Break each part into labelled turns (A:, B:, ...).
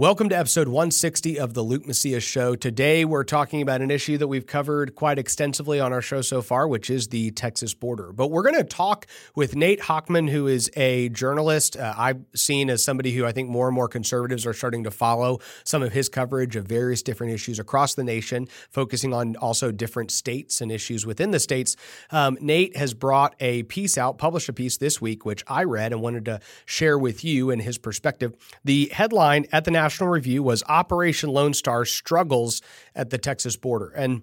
A: Welcome to episode 160 of the Luke Macias Show. Today, we're talking about an issue that we've covered quite extensively on our show so far, which is the Texas border. But we're going to talk with Nate Hochman, who is a journalist. Uh, I've seen as somebody who I think more and more conservatives are starting to follow some of his coverage of various different issues across the nation, focusing on also different states and issues within the states. Um, Nate has brought a piece out, published a piece this week, which I read and wanted to share with you and his perspective. The headline at the National National Review was Operation Lone Star struggles at the Texas border. And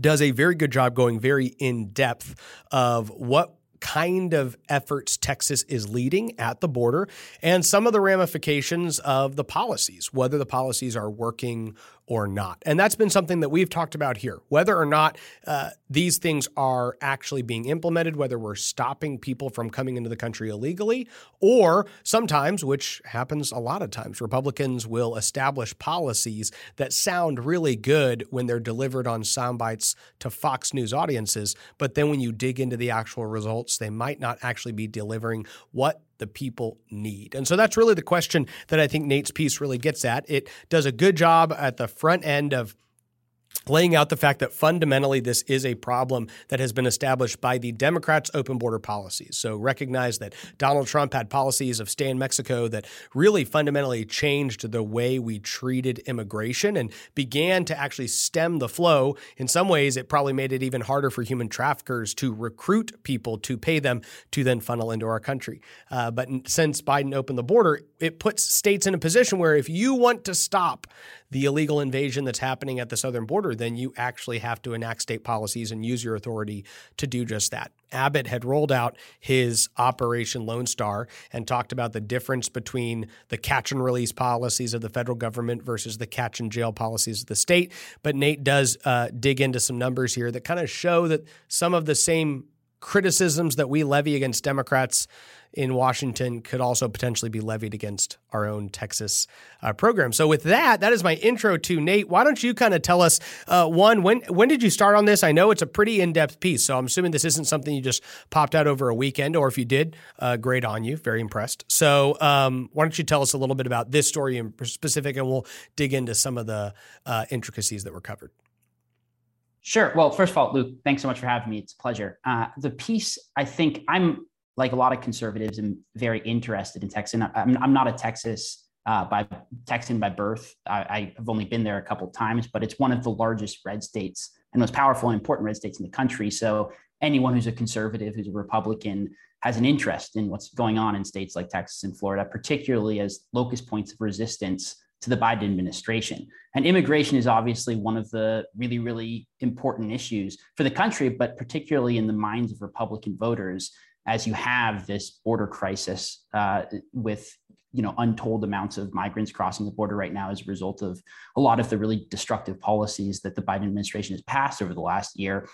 A: does a very good job going very in depth of what kind of efforts Texas is leading at the border and some of the ramifications of the policies, whether the policies are working or not. And that's been something that we've talked about here, whether or not uh, these things are actually being implemented, whether we're stopping people from coming into the country illegally, or sometimes, which happens a lot of times, Republicans will establish policies that sound really good when they're delivered on sound bites to Fox News audiences. But then when you dig into the actual results, they might not actually be delivering what the people need? And so that's really the question that I think Nate's piece really gets at. It does a good job at the front end of laying out the fact that fundamentally this is a problem that has been established by the Democrats' open border policies. So recognize that Donald Trump had policies of stay in Mexico that really fundamentally changed the way we treated immigration and began to actually stem the flow. In some ways, it probably made it even harder for human traffickers to recruit people to pay them to then funnel into our country. Uh, but since Biden opened the border, it puts states in a position where if you want to stop the illegal invasion that's happening at the southern border, then you actually have to enact state policies and use your authority to do just that. Abbott had rolled out his Operation Lone Star and talked about the difference between the catch and release policies of the federal government versus the catch and jail policies of the state. But Nate does uh, dig into some numbers here that kind of show that some of the same criticisms that we levy against Democrats in Washington could also potentially be levied against our own Texas uh, program. So, with that, that is my intro to Nate. Why don't you kind of tell us uh, one when when did you start on this? I know it's a pretty in depth piece, so I'm assuming this isn't something you just popped out over a weekend, or if you did, uh, great on you, very impressed. So, um, why don't you tell us a little bit about this story in specific, and we'll dig into some of the uh, intricacies that were covered.
B: Sure. Well, first of all, Luke, thanks so much for having me. It's a pleasure. Uh, the piece, I think I'm like a lot of conservatives, I'm very interested in Texas. I'm, I'm not a Texas uh, by Texan by birth. I, have only been there a couple times, but it's one of the largest red states and most powerful and important red states in the country. So anyone who's a conservative, who's a Republican, has an interest in what's going on in states like Texas and Florida, particularly as locus points of resistance to the Biden administration. And immigration is obviously one of the really, really important issues for the country, but particularly in the minds of Republican voters as you have this border crisis uh, with you know untold amounts of migrants crossing the border right now as a result of a lot of the really destructive policies that the Biden administration has passed over the last year.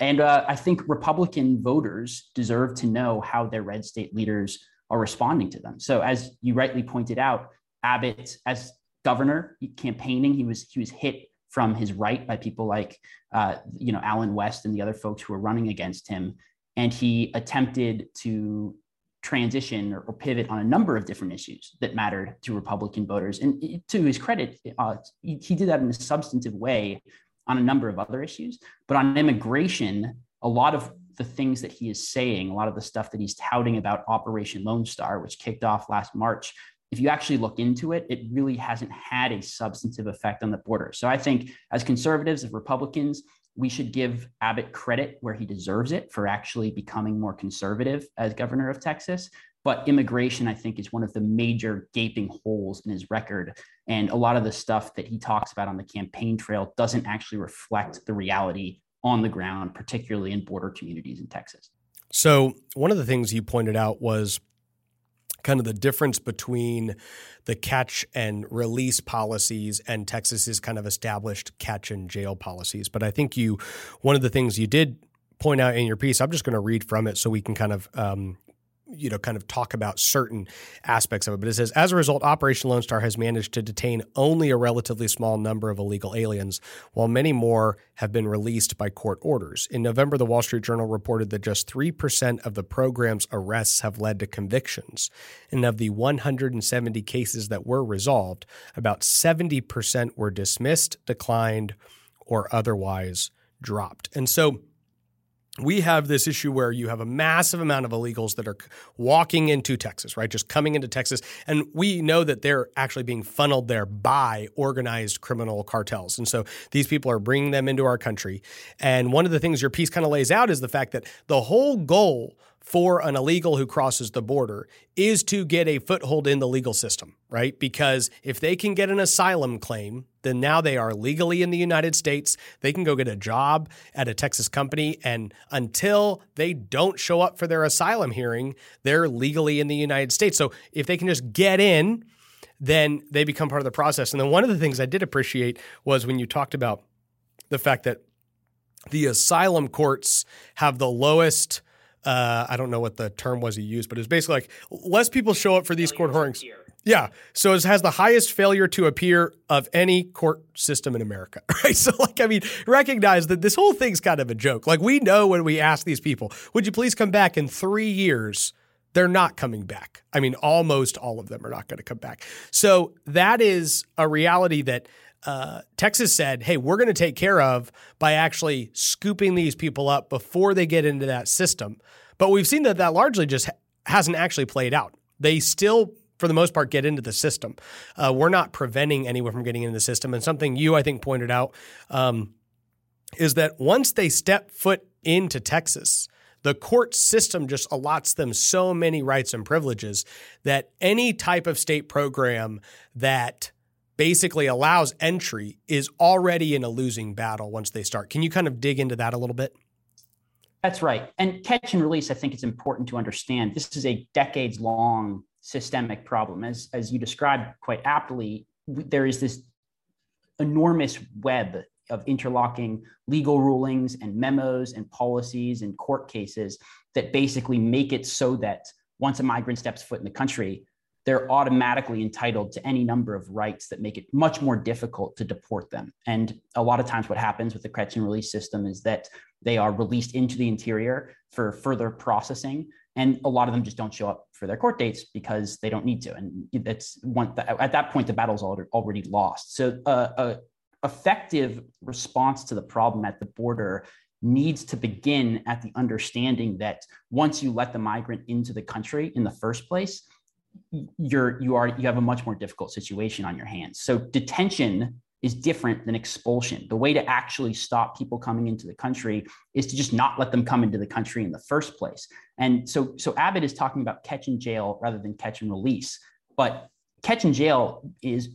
B: And uh, I think Republican voters deserve to know how their red state leaders are responding to them. So, as you rightly pointed out, Abbott, as governor, campaigning, he was he was hit from his right by people like uh, you know Allen West and the other folks who were running against him and he attempted to transition or, or, pivot on a number of different issues that mattered to Republican voters. And to his credit, uh, he, he did that in a substantive way on a number of other issues. But on immigration, a lot of the things that he is saying, a lot of the stuff that he's touting about Operation Lone Star, which kicked off last March, if you actually look into it, it really hasn't had a substantive effect on the border. So I think as conservatives, as Republicans, we should give Abbott credit where he deserves it for actually becoming more conservative as governor of Texas. But immigration, I think, is one of the major gaping holes in his record. And a lot of the stuff that he talks about on the campaign trail doesn't actually reflect the reality on the ground, particularly in border communities in Texas.
A: So, one of the things you pointed out was kind of the difference between the catch and release policies and Texas's kind of established catch and jail policies. But I think you, one of the things you did point out in your piece, I'm just going to read from it so we can kind of um, you know, kind of talk about certain aspects of it. But it says, as a result, Operation Lone Star has managed to detain only a relatively small number of illegal aliens, while many more have been released by court orders. In November, the Wall Street Journal reported that just 3% of the program's arrests have led to convictions. And of the 170 cases that were resolved, about 70% were dismissed, declined, or otherwise dropped. And so, we have this issue where you have a massive amount of illegals that are walking into Texas, right? Just coming into Texas. And we know that they're actually being funneled there by organized criminal cartels. And so these people are bringing them into our country. And one of the things your piece kind of lays out is the fact that the whole goal for an illegal who crosses the border is to get a foothold in the legal system, right? Because if they can get an asylum claim, then now they are legally in the United States. They can go get a job at a Texas company. And until they don't show up for their asylum hearing, they're legally in the United States. So if they can just get in, then they become part of the process. And then one of the things I did appreciate was when you talked about the fact that the asylum courts have the lowest uh, I don't know what the term was he used, but it was basically like less people show up for these court hearings. Yeah. So it has the highest failure to appear of any court system in America. Right. So, like, I mean, recognize that this whole thing's kind of a joke. Like, we know when we ask these people, would you please come back in three years? They're not coming back. I mean, almost all of them are not going to come back. So, that is a reality that uh, Texas said, hey, we're going to take care of by actually scooping these people up before they get into that system. But we've seen that that largely just hasn't actually played out. They still, for the most part, get into the system. Uh, we're not preventing anyone from getting into the system. And something you, I think, pointed out um, is that once they step foot into Texas, the court system just allots them so many rights and privileges that any type of state program that basically allows entry is already in a losing battle once they start. Can you kind of dig into that a little bit?
B: That's right. And catch and release, I think it's important to understand this is a decades long systemic problem. As, as you described quite aptly, there is this enormous web of interlocking legal rulings and memos and policies and court cases that basically make it so that once a migrant steps foot in the country, they're automatically entitled to any number of rights that make it much more difficult to deport them. And a lot of times, what happens with the and release system is that they are released into the interior for further processing. And a lot of them just don't show up for their court dates because they don't need to. And it's one at that point, the battle's already lost. So, uh, a effective response to the problem at the border needs to begin at the understanding that once you let the migrant into the country in the first place, you're you are you have a much more difficult situation on your hands. So detention is different than expulsion. The way to actually stop people coming into the country is to just not let them come into the country in the first place. And so so Abbott is talking about catch and jail rather than catch and release. But catch and jail is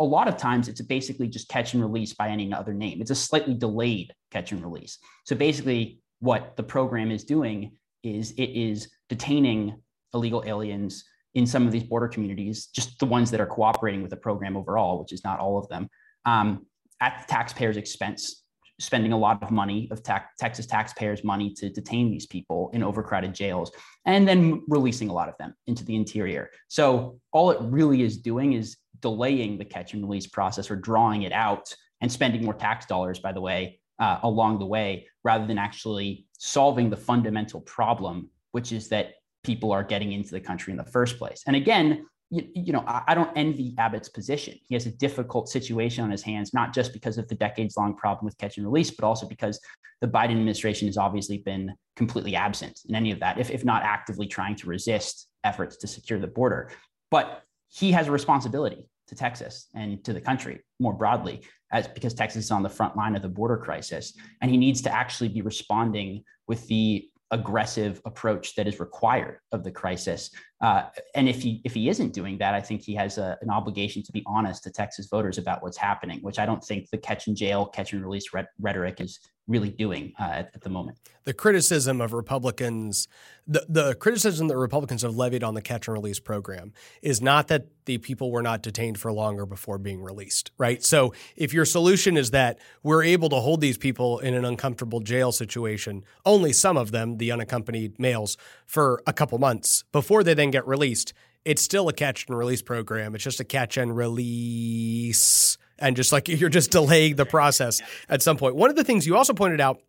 B: a lot of times it's basically just catch and release by any other name. It's a slightly delayed catch and release. So basically what the program is doing is it is detaining illegal aliens in some of these border communities, just the ones that are cooperating with the program overall, which is not all of them, um, at the taxpayers' expense, spending a lot of money of Texas taxpayers' money to detain these people in overcrowded jails, and then releasing a lot of them into the interior. So all it really is doing is delaying the catch and release process or drawing it out and spending more tax dollars, by the way, uh, along the way, rather than actually solving the fundamental problem, which is that people are getting into the country in the first place. And again, you, you, know, I, I don't envy Abbott's position. He has a difficult situation on his hands, not just because of the decades long problem with catch and release, but also because the Biden administration has obviously been completely absent in any of that, if, if not actively trying to resist efforts to secure the border. But he has a responsibility to Texas and to the country more broadly, as because Texas is on the front line of the border crisis. And he needs to actually be responding with the aggressive approach that is required of the crisis. Uh, and if he if he isn't doing that, I think he has a, an obligation to be honest to Texas voters about what's happening, which I don't think the catch and jail, catch and release rhetoric is really doing uh, at, at, the moment.
A: The criticism of Republicans, the, the criticism that Republicans have levied on the catch and release program is not that the people were not detained for longer before being released, right? So if your solution is that we're able to hold these people in an uncomfortable jail situation, only some of them, the unaccompanied males, for a couple months before they then get released, it's still a catch and release program. It's just a catch and release and just like you're just delaying the process at some point. One of the things you also pointed out,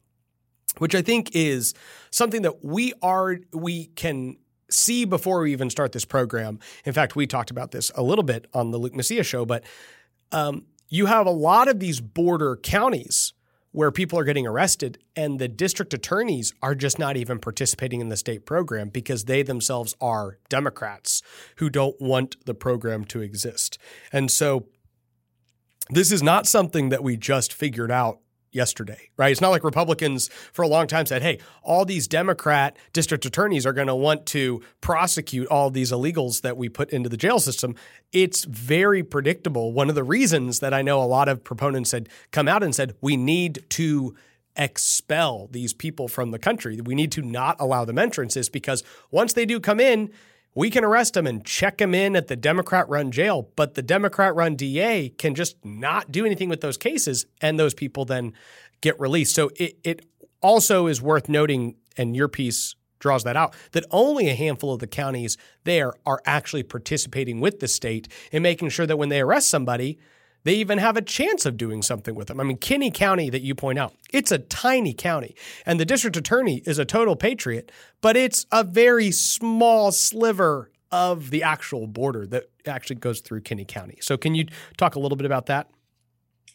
A: which I think is something that we are we can see before we even start this program. In fact, we talked about this a little bit on the Luke Macias show, but um, you have a lot of these border counties where people are getting arrested and the district attorneys are just not even participating in the state program because they themselves are Democrats who don't want the program to exist. And so this is not something that we just figured out yesterday, right? It's not like Republicans for a long time said, hey, all these Democrat district attorneys are going to want to prosecute all these illegals that we put into the jail system. It's very predictable. One of the reasons that I know a lot of proponents had come out and said, we need to expel these people from the country. We need to not allow them entrance is because once they do come in, we can arrest them and check them in at the Democrat run jail, but the Democrat run DA can just not do anything with those cases, and those people then get released. So it, it also is worth noting, and your piece draws that out, that only a handful of the counties there are actually participating with the state in making sure that when they arrest somebody, they even have a chance of doing something with them. I mean, Kinney County, that you point out, it's a tiny county, and the district attorney is a total patriot, but it's a very small sliver of the actual border that actually goes through Kinney County. So, can you talk a little bit about that?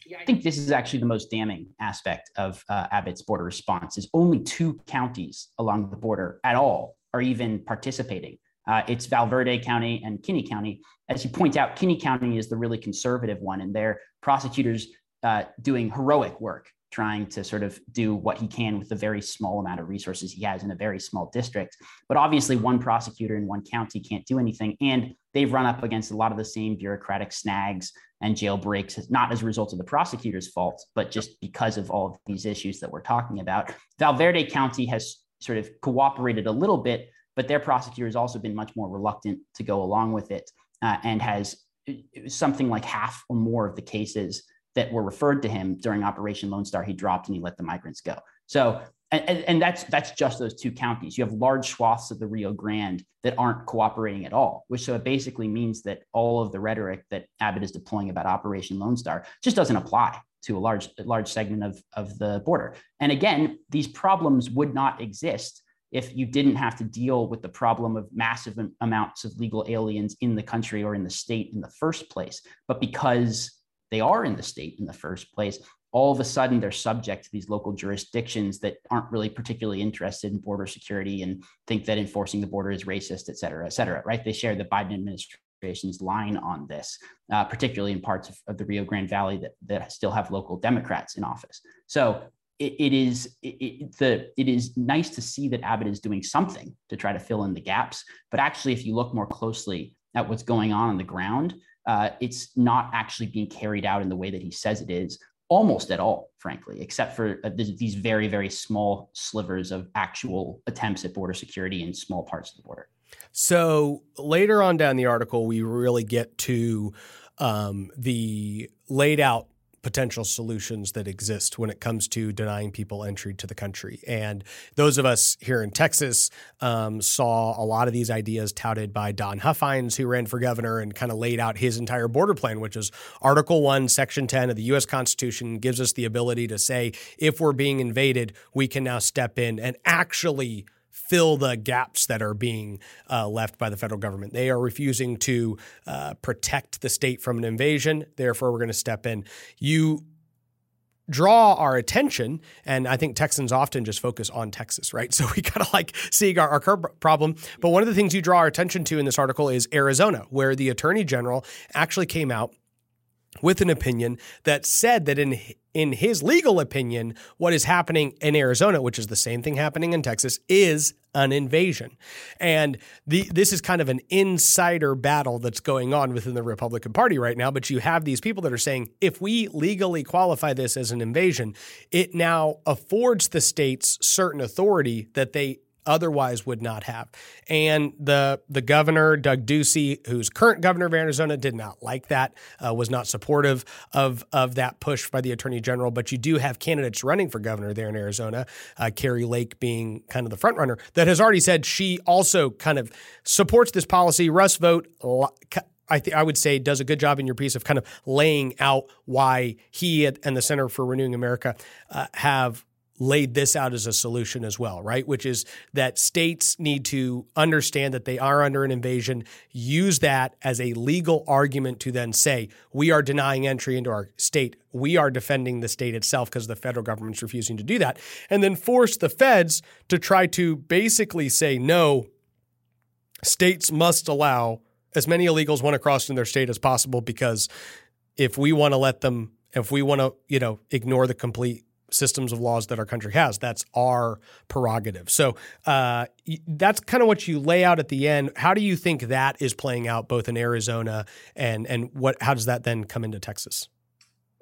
B: Yeah, I think this is actually the most damning aspect of uh, Abbott's border response. Is only two counties along the border at all are even participating. Uh, it's Val Verde County and Kinney County. As you point out, Kinney County is the really conservative one, and their prosecutors uh, doing heroic work, trying to sort of do what he can with the very small amount of resources he has in a very small district. But obviously, one prosecutor in one county can't do anything, and they've run up against a lot of the same bureaucratic snags and jailbreaks, not as a result of the prosecutor's fault, but just because of all of these issues that we're talking about. Val Verde County has sort of cooperated a little bit but their prosecutor has also been much more reluctant to go along with it uh, and has uh, something like half or more of the cases that were referred to him during Operation Lone Star, he dropped and he let the migrants go. So, and, and that's that's just those two counties. You have large swaths of the Rio Grande that aren't cooperating at all, which so it basically means that all of the rhetoric that Abbott is deploying about Operation Lone Star just doesn't apply to a large large segment of, of the border. And again, these problems would not exist if you didn't have to deal with the problem of massive amounts of legal aliens in the country or in the state in the first place. But because they are in the state in the first place, all of a sudden they're subject to these local jurisdictions that aren't really particularly interested in border security and think that enforcing the border is racist, et cetera, et cetera, right? They share the Biden administration's line on this, uh, particularly in parts of, of, the Rio Grande Valley that, that still have local Democrats in office. So it, it is it, it, the it is nice to see that Abbott is doing something to try to fill in the gaps. But actually, if you look more closely at what's going on on the ground, uh, it's not actually being carried out in the way that he says it is, almost at all, frankly, except for uh, these very very small slivers of actual attempts at border security in small parts of the border.
A: So later on down the article, we really get to um, the laid out potential solutions that exist when it comes to denying people entry to the country. And those of us here in Texas um, saw a lot of these ideas touted by Don Huffines, who ran for governor and kind of laid out his entire border plan, which is Article 1, Section 10 of the U.S. Constitution, gives us the ability to say if we're being invaded, we can now step in and actually fill the gaps that are being uh, left by the federal government. They are refusing to uh, protect the state from an invasion. Therefore, we're going to step in. You draw our attention, and I think Texans often just focus on Texas, right? So we kind of like seeing our, our current problem. But one of the things you draw our attention to in this article is Arizona, where the attorney general actually came out with an opinion that said that in in his legal opinion, what is happening in Arizona, which is the same thing happening in Texas, is an invasion. And the, this is kind of an insider battle that's going on within the Republican Party right now. But you have these people that are saying if we legally qualify this as an invasion, it now affords the states certain authority that they otherwise would not have. And the the governor Doug Ducey, who's current governor of Arizona, did not like that, uh, was not supportive of of that push by the attorney general. But you do have candidates running for governor there in Arizona, uh, Kari Lake being kind of the front runner, that has already said she also kind of supports this policy. Russ Vought. I I would say does a good job in your piece of kind of laying out why he and the Center for Renewing America uh, have laid this out as a solution as well, right? Which is that states need to understand that they are under an invasion, use that as a legal argument to then say, we are denying entry into our state. We are defending the state itself because the federal government's refusing to do that. And then force the feds to try to basically say, no, states must allow as many illegals want to cross in their state as possible because if we want to let them, if we want to, you know, ignore the complete systems of laws that our country has. That's our prerogative. So uh, that's kind of what you lay out at the end. How do you think that is playing out both in Arizona and and what? How does that then come into Texas?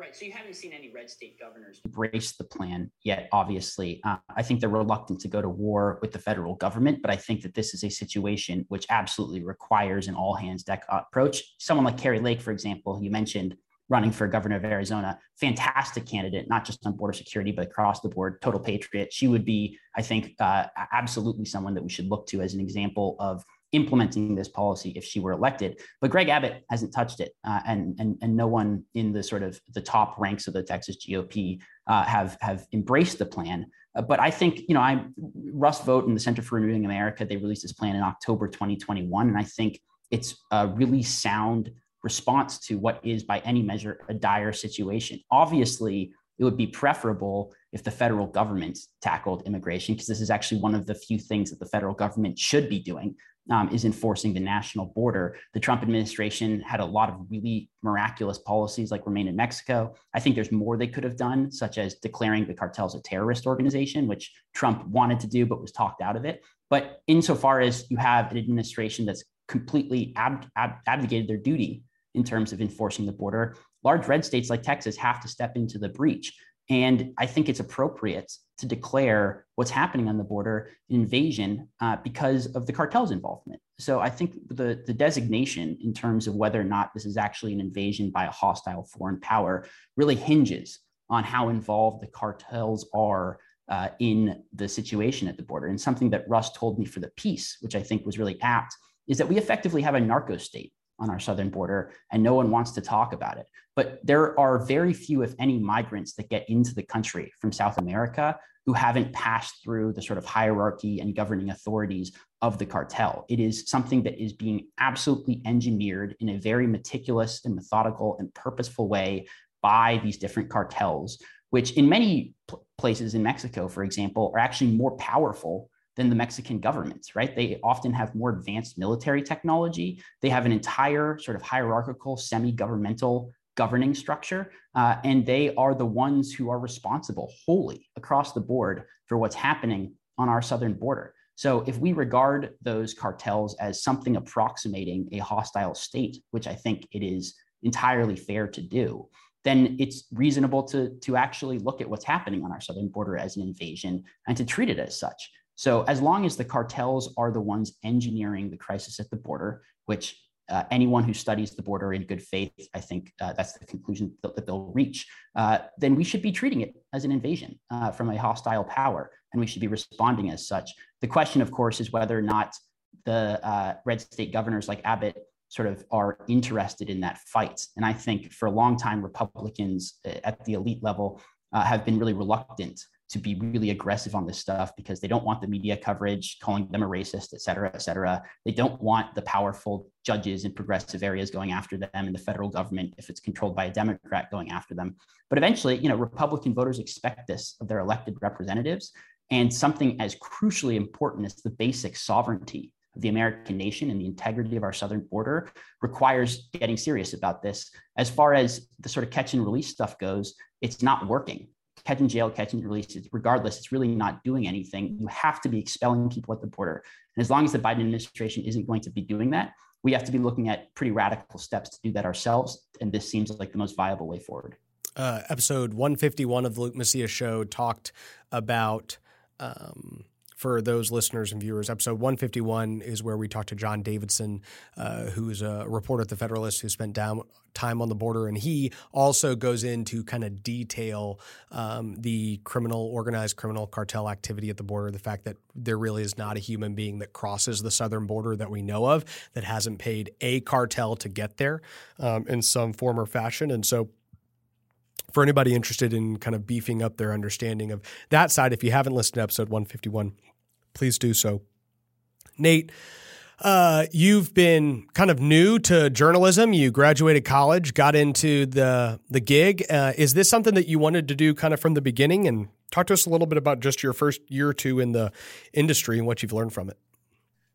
B: Right. So you haven't seen any red state governors embrace the plan yet. Obviously, uh, I think they're reluctant to go to war with the federal government, but I think that this is a situation which absolutely requires an all hands deck approach. Someone like Kari Lake, for example, you mentioned running for governor of Arizona. Fantastic candidate, not just on border security, but across the board, total patriot. She would be, I think, uh, absolutely someone that we should look to as an example of implementing this policy if she were elected. But Greg Abbott hasn't touched it, uh, and and and no one in the sort of the top ranks of the Texas GOP uh, have have embraced the plan. Uh, but I think you know I Russ Vought and the Center for Renewing America they released this plan in October 2021, and I think it's a really sound response to what is, by any measure, a dire situation. Obviously, it would be preferable if the federal government tackled immigration, because this is actually one of the few things that the federal government should be doing. Um, is enforcing the national border. The Trump administration had a lot of really miraculous policies like remain in Mexico. I think there's more they could have done, such as declaring the cartels a terrorist organization, which Trump wanted to do but was talked out of it. But insofar as you have an administration that's completely ab- ab- abdicated their duty in terms of enforcing the border. Large red states like Texas have to step into the breach. And I think it's appropriate to declare what's happening on the border an invasion uh, because of the cartel's involvement. So I think the, the designation in terms of whether or not this is actually an invasion by a hostile foreign power really hinges on how involved the cartels are uh, in the situation at the border. And something that Russ told me for the piece, which I think was really apt, is that we effectively have a narco state on our southern border, and no one wants to talk about it. But there are very few, if any, migrants that get into the country from South America who haven't passed through the sort of hierarchy and governing authorities of the cartel. It is something that is being absolutely engineered in a very meticulous and methodical and purposeful way by these different cartels, which in many places in Mexico, for example, are actually more powerful than the Mexican government, right? They often have more advanced military technology. They have an entire sort of hierarchical, semi governmental governing structure. Uh, and they are the ones who are responsible wholly across the board for what's happening on our southern border. So if we regard those cartels as something approximating a hostile state, which I think it is entirely fair to do, then it's reasonable to, to actually look at what's happening on our southern border as an invasion and to treat it as such. So as long as the cartels are the ones engineering the crisis at the border, which uh, anyone who studies the border in good faith, I think uh, that's the conclusion that, that they'll reach, uh, then we should be treating it as an invasion uh, from a hostile power, and we should be responding as such. The question, of course, is whether or not the uh, red state governors like Abbott sort of are interested in that fight. And I think for a long time, Republicans uh, at the elite level have been really reluctant to be really aggressive on this stuff because they don't want the media coverage calling them a racist, et cetera, et cetera. They don't want the powerful judges in progressive areas going after them and the federal government, if it's controlled by a Democrat, going after them. But eventually, you know, Republican voters expect this of their elected representatives. And something as crucially important as the basic sovereignty of the American nation and the integrity of our southern border requires getting serious about this. As far as the sort of catch and release stuff goes, it's not working. Catch and jail, catch and release, regardless, it's really not doing anything. You have to be expelling people at the border. And as long as the Biden administration isn't going to be doing that, we have to be looking at pretty radical steps to do that ourselves. And this seems like the most viable way forward.
A: Uh, episode 151 of the Luke Macias show talked about um, for those listeners and viewers, episode 151 is where we talked to John Davidson, uh, who's a reporter at the Federalist who spent down time on the border, and he also goes into kind of detail um, the criminal, organized criminal cartel activity at the border. The fact that there really is not a human being that crosses the southern border that we know of that hasn't paid a cartel to get there um, in some form or fashion, and so for anybody interested in kind of beefing up their understanding of that side, if you haven't listened to episode 151, please do so. Nate, uh, you've been kind of new to journalism. You graduated college, got into the the gig. Uh, is this something that you wanted to do kind of from the beginning? And talk to us a little bit about just your first year or two in the industry and what you've learned from it.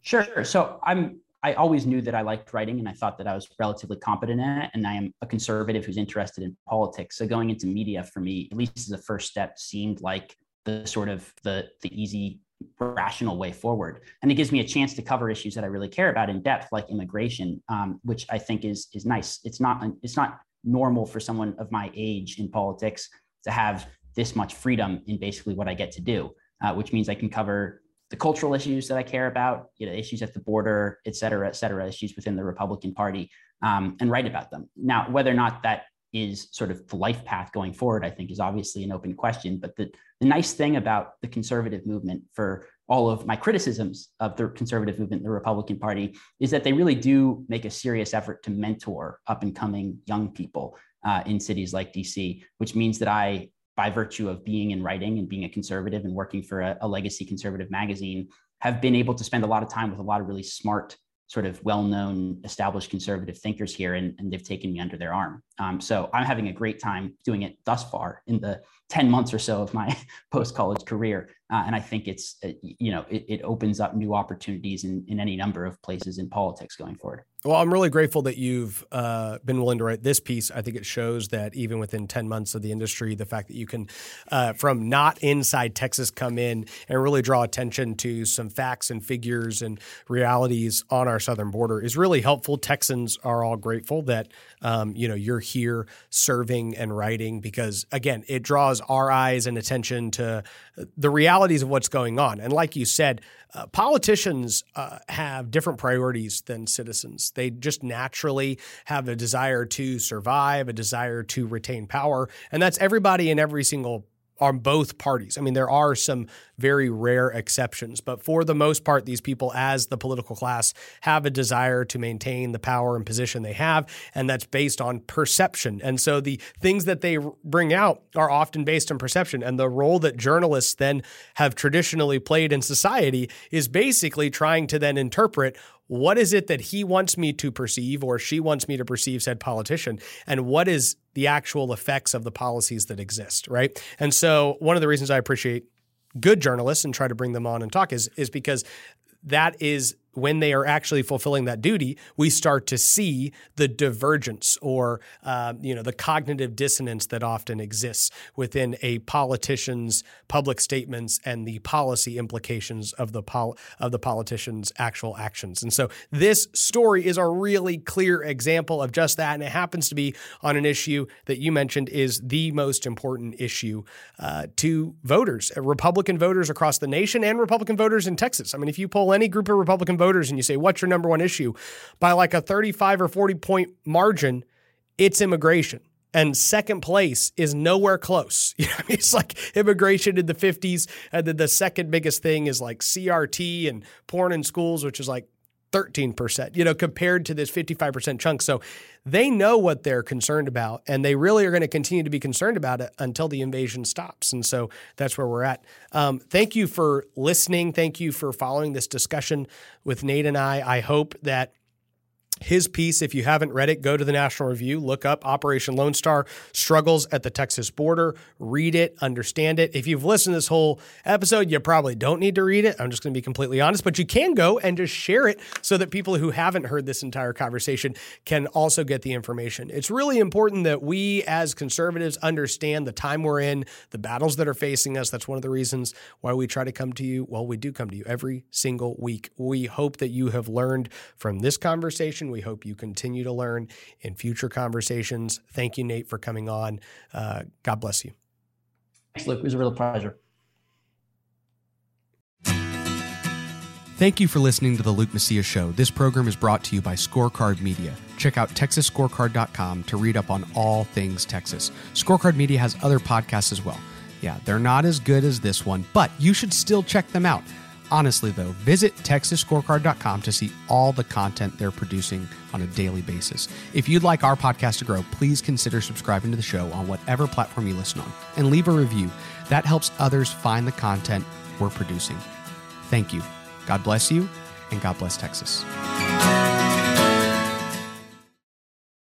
B: Sure. So I'm I always knew that I liked writing and I thought that I was relatively competent in it. And I am a conservative who's interested in politics. So going into media for me, at least as a first step, seemed like the sort of the the easy rational way forward and it gives me a chance to cover issues that i really care about in depth like immigration um, which i think is is nice it's not it's not normal for someone of my age in politics to have this much freedom in basically what i get to do uh, which means i can cover the cultural issues that i care about you know issues at the border et cetera et cetera issues within the republican party um, and write about them now whether or not that is sort of the life path going forward, I think is obviously an open question. But the, the nice thing about the conservative movement for all of my criticisms of the conservative movement, the Republican Party, is that they really do make a serious effort to mentor up and coming young people uh, in cities like DC, which means that I, by virtue of being in writing and being a conservative and working for a, a legacy conservative magazine, have been able to spend a lot of time with a lot of really smart sort of well-known established conservative thinkers here and, and they've taken me under their arm. Um, so i'm having a great time doing it thus far in the 10 months or so of my post-college career. Uh, and i think it's uh, you know it, it, opens up new opportunities in, in any number of places in politics going forward
A: well i'm really grateful that you've uh, been willing to write this piece. I think it shows that even within 10 months of the industry the fact that you can uh, from not inside texas come in and really draw attention to some facts and figures and realities on our southern border is really helpful. Texans are all grateful that um, you know you're here serving and writing because again it draws our eyes and attention to the realities of what's going on. And like you said uh, politicians uh, have different priorities than citizens they just naturally have a desire to survive a desire to retain power and that's everybody in every single on both parties. I mean, there are some very rare exceptions, but for the most part, these people, as the political class, have a desire to maintain the power and position they have, and that's based on perception. And so the things that they bring out are often based on perception. And the role that journalists then have traditionally played in society is basically trying to then interpret what is it that he wants me to perceive or she wants me to perceive said politician? And what is the actual effects of the policies that exist right? And so one of the reasons i appreciate good journalists and try to bring them on and talk is is because that is when they are actually fulfilling that duty, we start to see the divergence or uh, you know the cognitive dissonance that often exists within a politician's public statements and the policy implications of the pol- of the politician's actual actions. And so this story is a really clear example of just that, and it happens to be on an issue that you mentioned is the most important issue uh, to voters, Republican voters across the nation, and Republican voters in Texas. I mean, if you poll any group of Republican voters voters and you say, what's your number one issue? By like a 35 or 40 point margin, it's immigration. And second place is nowhere close. You know, it's like immigration in the 50s. And then the second biggest thing is like CRT and porn in schools, which is like 13%, you know, compared to this 55% chunk. So they know what they're concerned about, and they really are going to continue to be concerned about it until the invasion stops. And so that's where we're at. Um, thank you for listening. Thank you for following this discussion with Nate and I. I hope that his piece, if you haven't read it, go to the National Review, look up Operation Lone Star Struggles at the Texas Border, read it, understand it. If you've listened to this whole episode, you probably don't need to read it. I'm just going to be completely honest, but you can go and just share it so that people who haven't heard this entire conversation can also get the information. It's really important that we as conservatives understand the time we're in, the battles that are facing us. That's one of the reasons why we try to come to you. Well, we do come to you every single week. We hope that you have learned from this conversation conversation. We hope you continue to learn in future conversations. Thank you, Nate, for coming on. Uh, God bless you.
B: Thanks, Luke. It was a real pleasure.
A: Thank you for listening to the Luke Macias Show. This program is brought to you by Scorecard Media. Check out TexasScorecard.com to read up on all things Texas. Scorecard Media has other podcasts as well. Yeah, they're not as good as this one, but you should still check them out. Honestly, though, visit TexasScorecard.com to see all the content they're producing on a daily basis. If you'd like our podcast to grow, please consider subscribing to the show on whatever platform you listen on and leave a review. That helps others find the content we're producing. Thank you. God bless you, and God bless Texas.